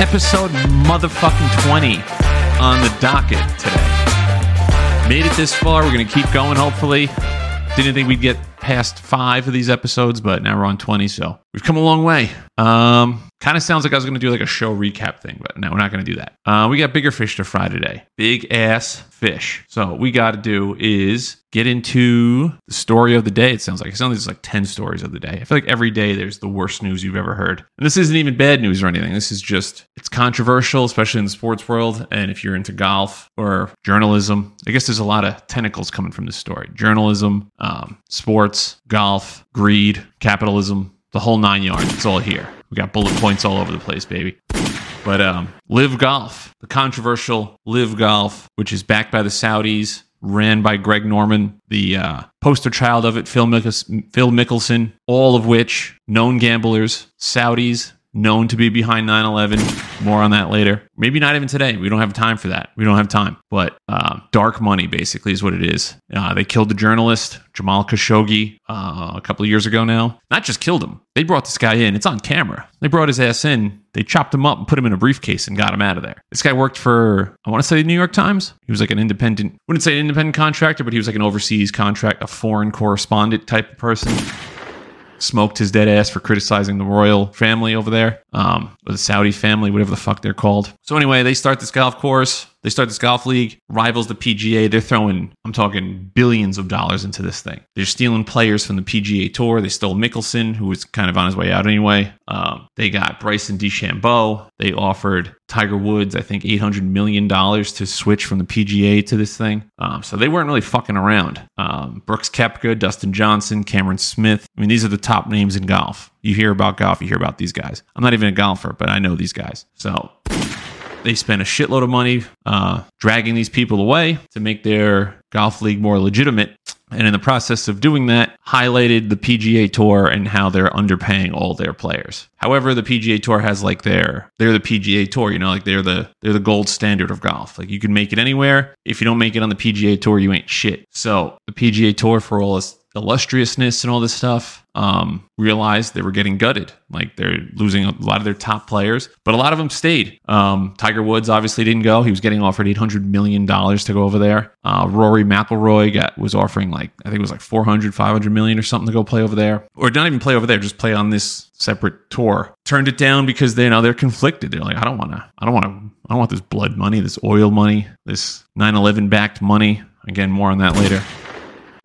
Episode motherfucking 20 on the docket today. Made it this far. We're going to keep going, hopefully. Didn't think we'd get past five of these episodes, but now we're on 20, so we've come a long way. Um, kind of sounds like I was going to do like a show recap thing, but no, we're not going to do that. Uh, we got bigger fish to fry today. Big ass fish. So what we got to do is get into the story of the day. It sounds like it sounds like like 10 stories of the day. I feel like every day there's the worst news you've ever heard. And this isn't even bad news or anything. This is just it's controversial, especially in the sports world. And if you're into golf or journalism, I guess there's a lot of tentacles coming from this story. Journalism, um, sports, golf, greed, capitalism, the whole nine yards. It's all here. We got bullet points all over the place, baby. But um, LIV Golf, the controversial LIV Golf, which is backed by the Saudis, ran by Greg Norman, the uh, poster child of it, Phil, Mickels- Phil Mickelson, all of which known gamblers, Saudis, known to be behind 9 11. More on that later. Maybe not even today. We don't have time for that. We don't have time. But uh, dark money, basically, is what it is. Uh, they killed the journalist, Jamal Khashoggi, uh, a couple of years ago now. Not just killed him, they brought this guy in. It's on camera. They brought his ass in. They chopped him up and put him in a briefcase and got him out of there. This guy worked for, I want to say, the New York Times. He was like an independent, wouldn't say an independent contractor, but he was like an overseas contract, a foreign correspondent type of person smoked his dead ass for criticizing the royal family over there, um, or the Saudi family, whatever the fuck they're called. So anyway, they start this golf course. They start this golf league, rivals the PGA. They're throwing, I'm talking billions of dollars into this thing. They're stealing players from the PGA Tour. They stole Mickelson, who was kind of on his way out anyway. Um, they got Bryson DeChambeau. They offered Tiger Woods, I think, $800 million to switch from the PGA to this thing. Um, so they weren't really fucking around. Um, Brooks Koepka, Dustin Johnson, Cameron Smith. I mean, these are the top names in golf. You hear about golf, you hear about these guys. I'm not even a golfer, but I know these guys. So they spent a shitload of money uh, dragging these people away to make their golf league more legitimate. And in the process of doing that, highlighted the PGA Tour and how they're underpaying all their players. However, the PGA Tour has like their they're the PGA Tour, you know, like they're the they're the gold standard of golf. Like you can make it anywhere. If you don't make it on the PGA Tour, you ain't shit. So the PGA Tour, for all its illustriousness and all this stuff, um, realized they were getting gutted. Like they're losing a lot of their top players, but a lot of them stayed. Um, Tiger Woods obviously didn't go. He was getting offered eight hundred million dollars to go over there. Uh, Rory McIlroy got was offering like I think it was like 400, 500 million or something to go play over there, or not even play over there, just play on this separate tour. Turned it down because they you know they're conflicted. They're like, I don't want to, I don't want to, I don't want this blood money, this oil money, this 9/11 backed money. Again, more on that later.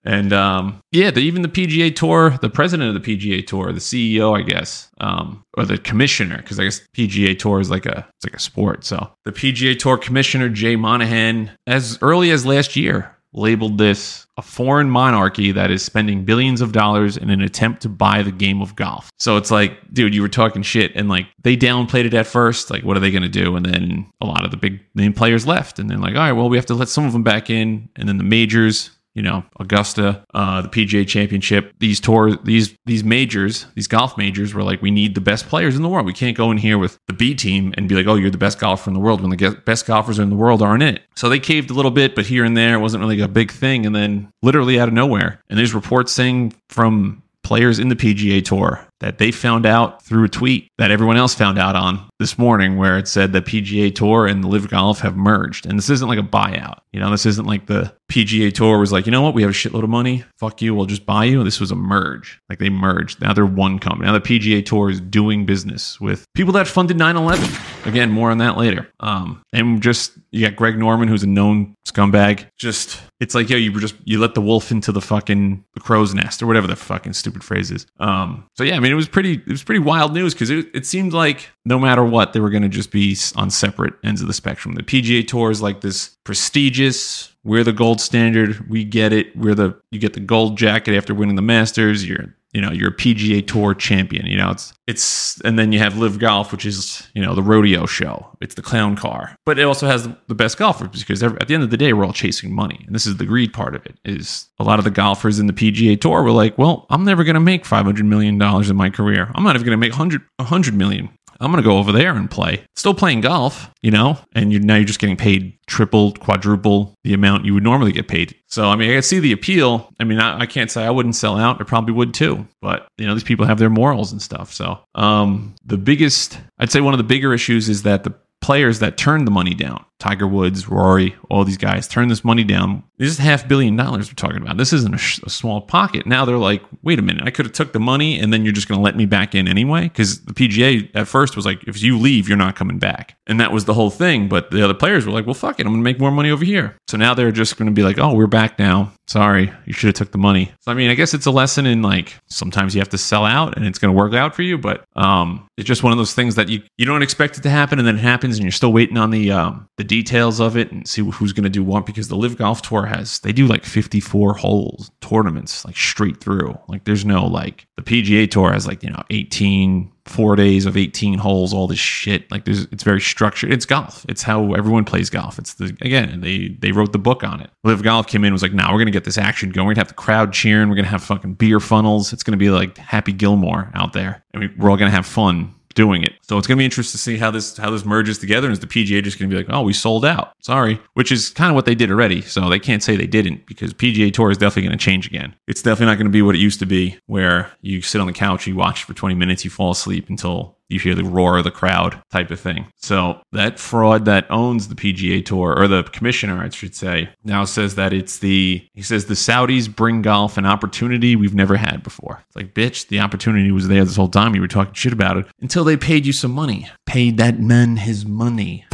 And um, yeah, the, even the PGA Tour, the president of the PGA Tour, the CEO, I guess, um, or the commissioner, because I guess PGA Tour is like a it's like a sport. So the PGA Tour commissioner Jay Monahan, as early as last year, labeled this a foreign monarchy that is spending billions of dollars in an attempt to buy the game of golf. So it's like, dude, you were talking shit and like they downplayed it at first. Like, what are they going to do? And then a lot of the big name players left. And then, like, all right, well, we have to let some of them back in. And then the majors, you know, Augusta, uh, the PGA Championship, these tours, these these majors, these golf majors were like, we need the best players in the world. We can't go in here with the B team and be like, oh, you're the best golfer in the world when the best golfers in the world aren't in it. So they caved a little bit, but here and there, it wasn't really a big thing. And then, literally out of nowhere, and there's reports saying from players in the PGA Tour that they found out through a tweet that everyone else found out on this morning where it said the PGA Tour and the LIV Golf have merged. And this isn't like a buyout. You know, this isn't like the PGA Tour was like, you know what, we have a shitload of money. Fuck you, we'll just buy you. This was a merge. Like they merged. Now they're one company. Now the PGA Tour is doing business with people that funded 9 11. Again, more on that later. Um, and just, you got Greg Norman, who's a known scumbag. Just, it's like, yo, you were just, you let the wolf into the fucking the crow's nest or whatever the fucking stupid phrase is. Um, so yeah, I mean, it was pretty, it was pretty wild news because it, it seemed like no matter what, they were going to just be on separate ends of the spectrum. The PGA Tour is like this prestigious. We're the gold standard. We get it. We're the you get the gold jacket after winning the Masters. You're you know you're a PGA Tour champion. You know it's it's and then you have LIV Golf, which is you know the rodeo show. It's the clown car, but it also has the best golfers because at the end of the day we're all chasing money, and this is the greed part of it. Is a lot of the golfers in the PGA Tour were like, well, I'm never going to make 500 million dollars in my career. I'm not even going to make 100 100 million I'm going to go over there and play. Still playing golf, you know, and you now you're just getting paid triple, quadruple the amount you would normally get paid. So, I mean, I see the appeal. I mean, I, I, can't say I wouldn't sell out. I probably would too. But, you know, these people have their morals and stuff. So, um, the biggest, I'd say one of the bigger issues is that the players that turned the money down Tiger Woods, Rory, all these guys turn this money down. This is half billion dollars we're talking about. This isn't a, sh- a small pocket. Now they're like, wait a minute, I could have took the money and then you're just going to let me back in anyway. Because the PGA at first was like, if you leave, you're not coming back, and that was the whole thing. But the other players were like, well, fuck it, I'm going to make more money over here. So now they're just going to be like, oh, we're back now. Sorry, you should have took the money. So I mean, I guess it's a lesson in like sometimes you have to sell out and it's going to work out for you, but um, it's just one of those things that you you don't expect it to happen and then it happens and you're still waiting on the um, the details of it and see who's going to do what because the LIV Golf Tour has they do like 54 holes tournaments like straight through. Like there's no like the PGA Tour has like you know 18 four days of 18 holes, all this shit. Like there's, it's very structured. It's golf. It's how everyone plays golf. It's the again they they wrote the book on it. LIV Golf came in was like, now nah, we're gonna get this action going. We're gonna have the crowd cheering. We're gonna have fucking beer funnels. It's gonna be like Happy Gilmore out there. I mean, we're all gonna have fun doing it. So it's going to be interesting to see how this how this merges together. And is the PGA just going to be like, oh, we sold out? Sorry, which is kind of what they did already. So they can't say they didn't because PGA Tour is definitely going to change again. It's definitely not going to be what it used to be, where you sit on the couch, you watch for 20 minutes, you fall asleep until you hear the roar of the crowd type of thing. So that fraud that owns the PGA Tour, or the commissioner, I should say, now says that it's the, he says the Saudis bring golf an opportunity we've never had before. It's like, bitch, the opportunity was there this whole time. You were talking shit about it until they paid you some money. Paid that man his money,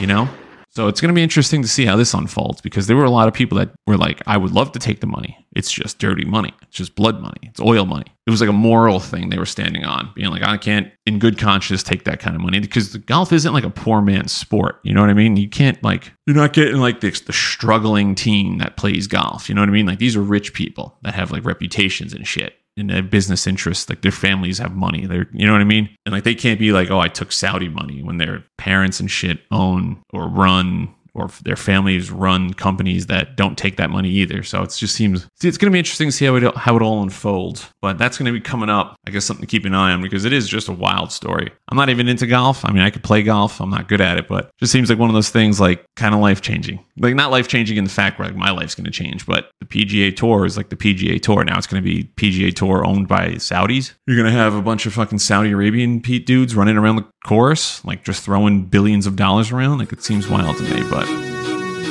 you know? So it's going to be interesting to see how this unfolds because there were a lot of people that were like, I would love to take the money. It's just dirty money. It's just blood money. It's oil money. It was like a moral thing they were standing on, being like, I can't, in good conscience, take that kind of money because golf isn't like a poor man's sport. You know what I mean? You can't, like, you're not getting like the, the struggling team that plays golf. You know what I mean? Like, these are rich people that have like reputations and shit in a business interest like their families have money they're you know what i mean? And like they can't be like oh i took saudi money when their parents and shit own or run or their families run companies that don't take that money either. So it just seems see, it's going to be interesting to see how it how it all unfolds. But that's going to be coming up. I guess something to keep an eye on because it is just a wild story. I'm not even into golf. I mean, I could play golf. I'm not good at it, but it just seems like one of those things like kind of life changing. Like not life changing in the fact where like my life's going to change, but the PGA Tour is like the PGA Tour. Now it's going to be PGA Tour owned by Saudis. You're going to have a bunch of fucking Saudi Arabian Pete dudes running around the course, like just throwing billions of dollars around. Like it seems wild to me, but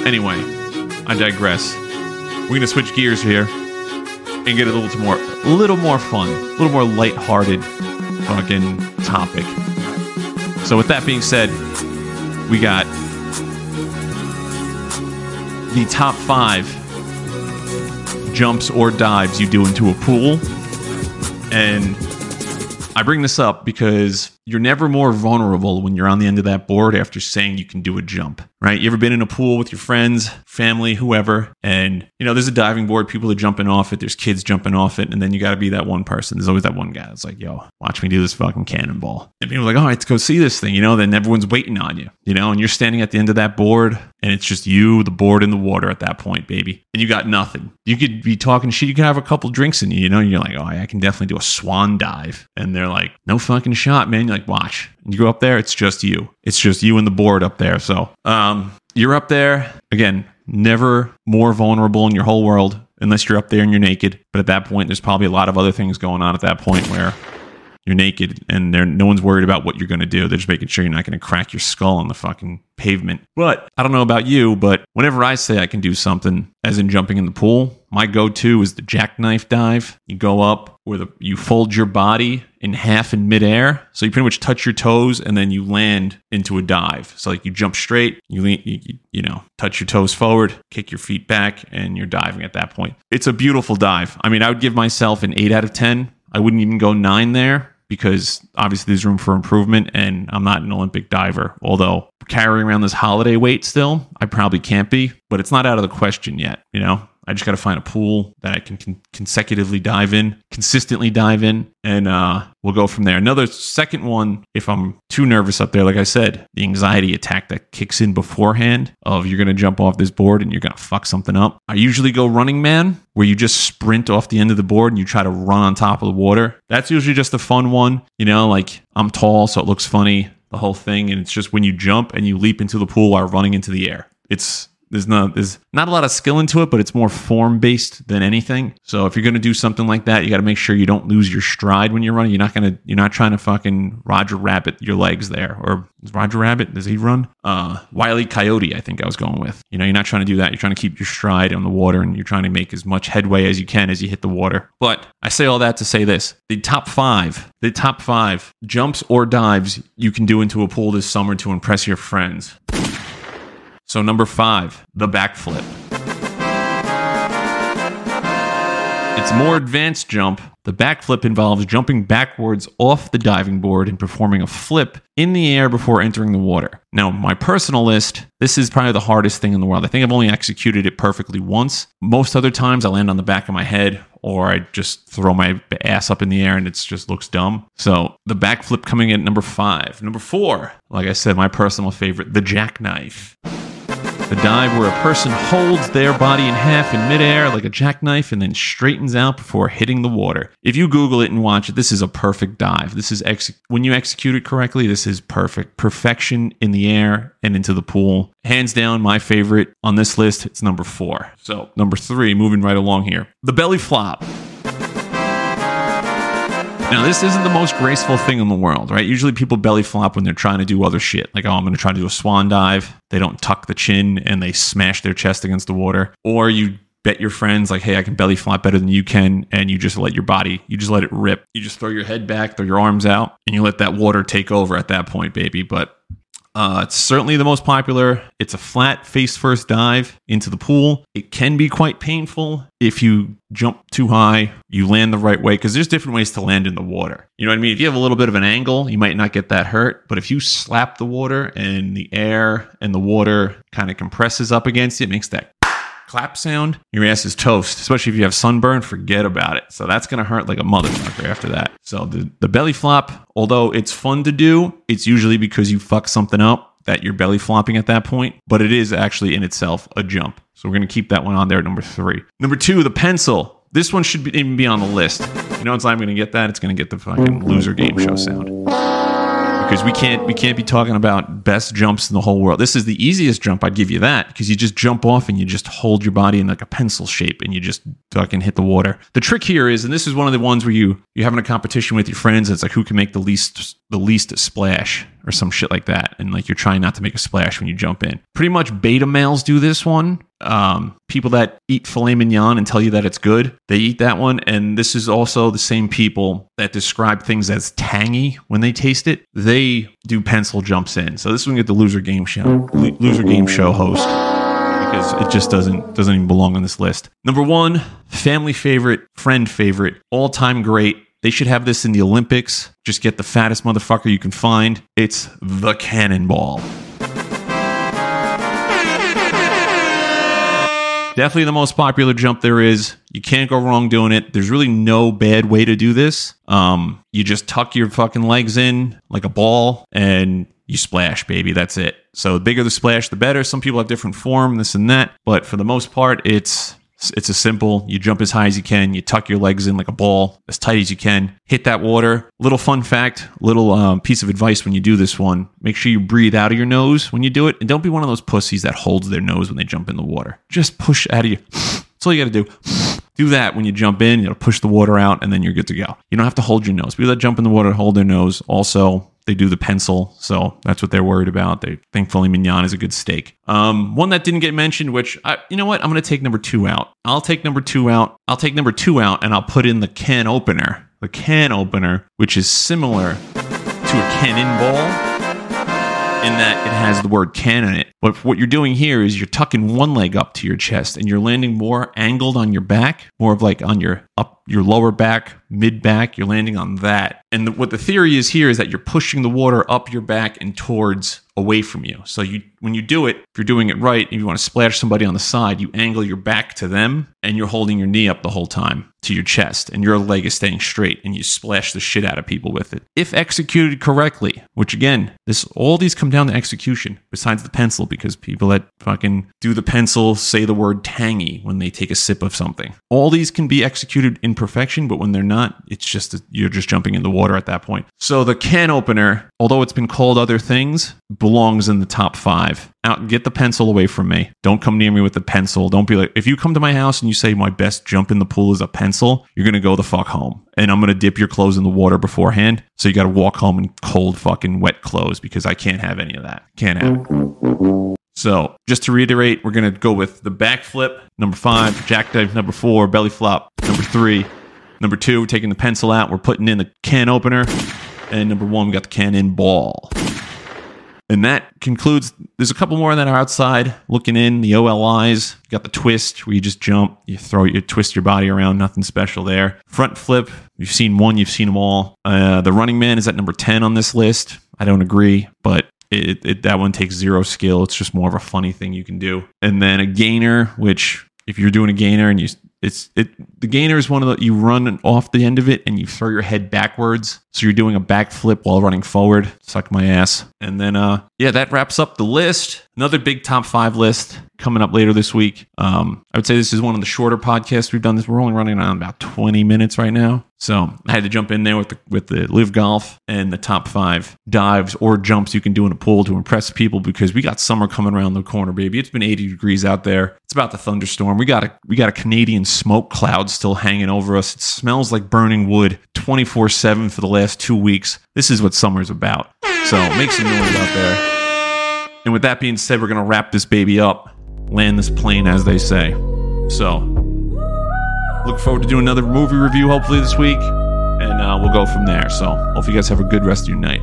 Anyway, I digress. We're gonna switch gears here and get a little more, a little more fun, a little more light-hearted fucking topic. So with that being said, we got the top five jumps or dives you do into a pool, and I bring this up because you're never more vulnerable when you're on the end of that board after saying you can do a jump, right? You ever been in a pool with your friends, family, whoever, and you know, there's a diving board, people are jumping off it, there's kids jumping off it, and then you got to be that one person. There's always that one guy that's like, yo, watch me do this fucking cannonball. And people are like, all right, let's go see this thing, you know, then everyone's waiting on you, you know, and you're standing at the end of that board and it's just you, the board, and the water at that point, baby. And you got nothing. You could be talking shit, you could have a couple drinks in you, you know, and you're like, oh, I can definitely do a swan dive. And they're like, no fucking shot, man. You're like, watch. You go up there, it's just you. It's just you and the board up there. So um, you're up there. Again, never more vulnerable in your whole world unless you're up there and you're naked. But at that point, there's probably a lot of other things going on at that point where you're naked and no one's worried about what you're going to do. They're just making sure you're not going to crack your skull on the fucking pavement. But I don't know about you, but whenever I say I can do something, as in jumping in the pool, my go to is the jackknife dive. You go up where the, you fold your body in half in midair. So you pretty much touch your toes and then you land into a dive. So like you jump straight, you, lean, you, you know, touch your toes forward, kick your feet back, and you're diving at that point. It's a beautiful dive. I mean, I would give myself an 8 out of 10. I wouldn't even go 9 there because obviously there's room for improvement and I'm not an Olympic diver. Although carrying around this holiday weight still, I probably can't be, but it's not out of the question yet, you know? I just got to find a pool that I can con- consecutively dive in, consistently dive in, and uh, we'll go from there. Another second one, if I'm too nervous up there, like I said, the anxiety attack that kicks in beforehand of you're going to jump off this board and you're going to fuck something up. I usually go running man, where you just sprint off the end of the board and you try to run on top of the water. That's usually just a fun one. You know, like I'm tall, so it looks funny, the whole thing. And it's just when you jump and you leap into the pool while running into the air. It's there's not there's not a lot of skill into it, but it's more form based than anything. So if you're gonna do something like that, you got to make sure you don't lose your stride when you're running. You're not gonna you're not trying to fucking Roger Rabbit your legs there, or Roger Rabbit does he run? Uh, Wiley Coyote, I think I was going with. You know, you're not trying to do that. You're trying to keep your stride on the water, and you're trying to make as much headway as you can as you hit the water. But I say all that to say this: the top five, the top five jumps or dives you can do into a pool this summer to impress your friends. So, number five, the backflip. It's more advanced jump. The backflip involves jumping backwards off the diving board and performing a flip in the air before entering the water. Now, my personal list, this is probably the hardest thing in the world. I think I've only executed it perfectly once. Most other times I land on the back of my head or I just throw my ass up in the air and it just looks dumb. So the backflip coming in at number five. Number four, like I said, my personal favorite, the jackknife. The dive where a person holds their body in half in midair like a jackknife and then straightens out before hitting the water. If you Google it and watch it, this is a perfect dive. This is ex- when you execute it correctly, this is perfect. Perfection in the air and into the pool. Hands down, my favorite on this list, it's number four. So, number three, moving right along here. The belly flop. Now, this isn't the most graceful thing in the world, right? Usually people belly flop when they're trying to do other shit. Like, oh, I'm going to try to do a swan dive. They don't tuck the chin and they smash their chest against the water. Or you bet your friends, like, hey, I can belly flop better than you can. And you just let your body, you just let it rip. You just throw your head back, throw your arms out, and you let that water take over at that point, baby. But uh, it's certainly the most popular. It's a flat face first dive into the pool. It can be quite painful if you jump too high, you land the right way, because there's different ways to land in the water. You know what I mean? If you have a little bit of an angle, you might not get that hurt. But if you slap the water and the air and the water kind of compresses up against it, it makes that clap sound, your ass is toast. Especially if you have sunburn, forget about it. So that's gonna hurt like a motherfucker after that. So the, the belly flop, although it's fun to do, it's usually because you fuck something up that you're belly flopping at that point, but it is actually in itself a jump. So we're gonna keep that one on there, number three. Number two, the pencil. This one should be, even be on the list. You know, it's I'm gonna get that. It's gonna get the fucking loser game show sound because we can't we can't be talking about best jumps in the whole world. This is the easiest jump. I'd give you that because you just jump off and you just hold your body in like a pencil shape and you just fucking hit the water. The trick here is, and this is one of the ones where you you're having a competition with your friends. It's like who can make the least the least splash or some shit like that, and like you're trying not to make a splash when you jump in. Pretty much beta males do this one. Um, people that eat filet mignon and tell you that it's good, they eat that one. And this is also the same people that describe things as tangy when they taste it. They do pencil jumps in. So this one get the loser game show, loser game show host because it just doesn't doesn't even belong on this list. Number one, family favorite, friend favorite, all time great. They should have this in the Olympics. Just get the fattest motherfucker you can find. It's the cannonball. Definitely the most popular jump there is. You can't go wrong doing it. There's really no bad way to do this. Um, you just tuck your fucking legs in like a ball and you splash, baby. That's it. So the bigger the splash, the better. Some people have different form, this and that, but for the most part, it's it's a simple. You jump as high as you can. You tuck your legs in like a ball, as tight as you can. Hit that water. Little fun fact, little um, piece of advice when you do this one: make sure you breathe out of your nose when you do it, and don't be one of those pussies that holds their nose when they jump in the water. Just push out of you. That's all you got to do. Do that when you jump in. You know, push the water out, and then you're good to go. You don't have to hold your nose. People that jump in the water hold their nose. Also, they do the pencil, so that's what they're worried about. They think mignon is a good steak. Um, one that didn't get mentioned, which I, you know what, I'm going to take number two out. I'll take number two out. I'll take number two out, and I'll put in the can opener. The can opener, which is similar to a cannonball in that it has the word can in it. But what you're doing here is you're tucking one leg up to your chest and you're landing more angled on your back, more of like on your up your lower back, mid back. You're landing on that. And the, what the theory is here is that you're pushing the water up your back and towards away from you. So you when you do it, if you're doing it right, if you want to splash somebody on the side, you angle your back to them and you're holding your knee up the whole time to your chest and your leg is staying straight and you splash the shit out of people with it. If executed correctly, which again, this all these come down to execution besides the pencil because people that fucking do the pencil say the word tangy when they take a sip of something. All these can be executed in perfection, but when they're not, it's just a, you're just jumping in the water at that point. So the can opener, although it's been called other things, belongs in the top 5 out get the pencil away from me. Don't come near me with the pencil. Don't be like if you come to my house and you say my best jump in the pool is a pencil you're gonna go the fuck home. And i'm gonna dip your clothes in the water beforehand so you gotta walk home in cold fucking wet clothes because i can't have any of that. Can't have it. So just to reiterate we're gonna go with the backflip number five jackknife number four belly flop number three number two we're taking the pencil out we're putting in the can opener and number one we got the can in ball and that concludes. There's a couple more that are outside looking in. The OLIs you got the twist where you just jump, you throw, you twist your body around. Nothing special there. Front flip. You've seen one. You've seen them all. Uh, the Running Man is at number ten on this list. I don't agree, but it, it, that one takes zero skill. It's just more of a funny thing you can do. And then a gainer, which if you're doing a gainer and you it's it the gainer is one of the you run off the end of it and you throw your head backwards. So you're doing a backflip while running forward. Suck my ass. And then uh yeah that wraps up the list another big top five list coming up later this week um i would say this is one of the shorter podcasts we've done this we're only running on about 20 minutes right now so I had to jump in there with the with the LIV Golf and the top five dives or jumps you can do in a pool to impress people because we got summer coming around the corner, baby. It's been 80 degrees out there. It's about the thunderstorm. We got a we got a Canadian smoke cloud still hanging over us. It smells like burning wood 24 seven for the last two weeks. This is what summer's about. So make some noise out there. And with that being said, we're gonna wrap this baby up, land this plane, as they say. So Look forward to doing another movie review hopefully this week, and uh, we'll go from there. So, hope you guys have a good rest of your night.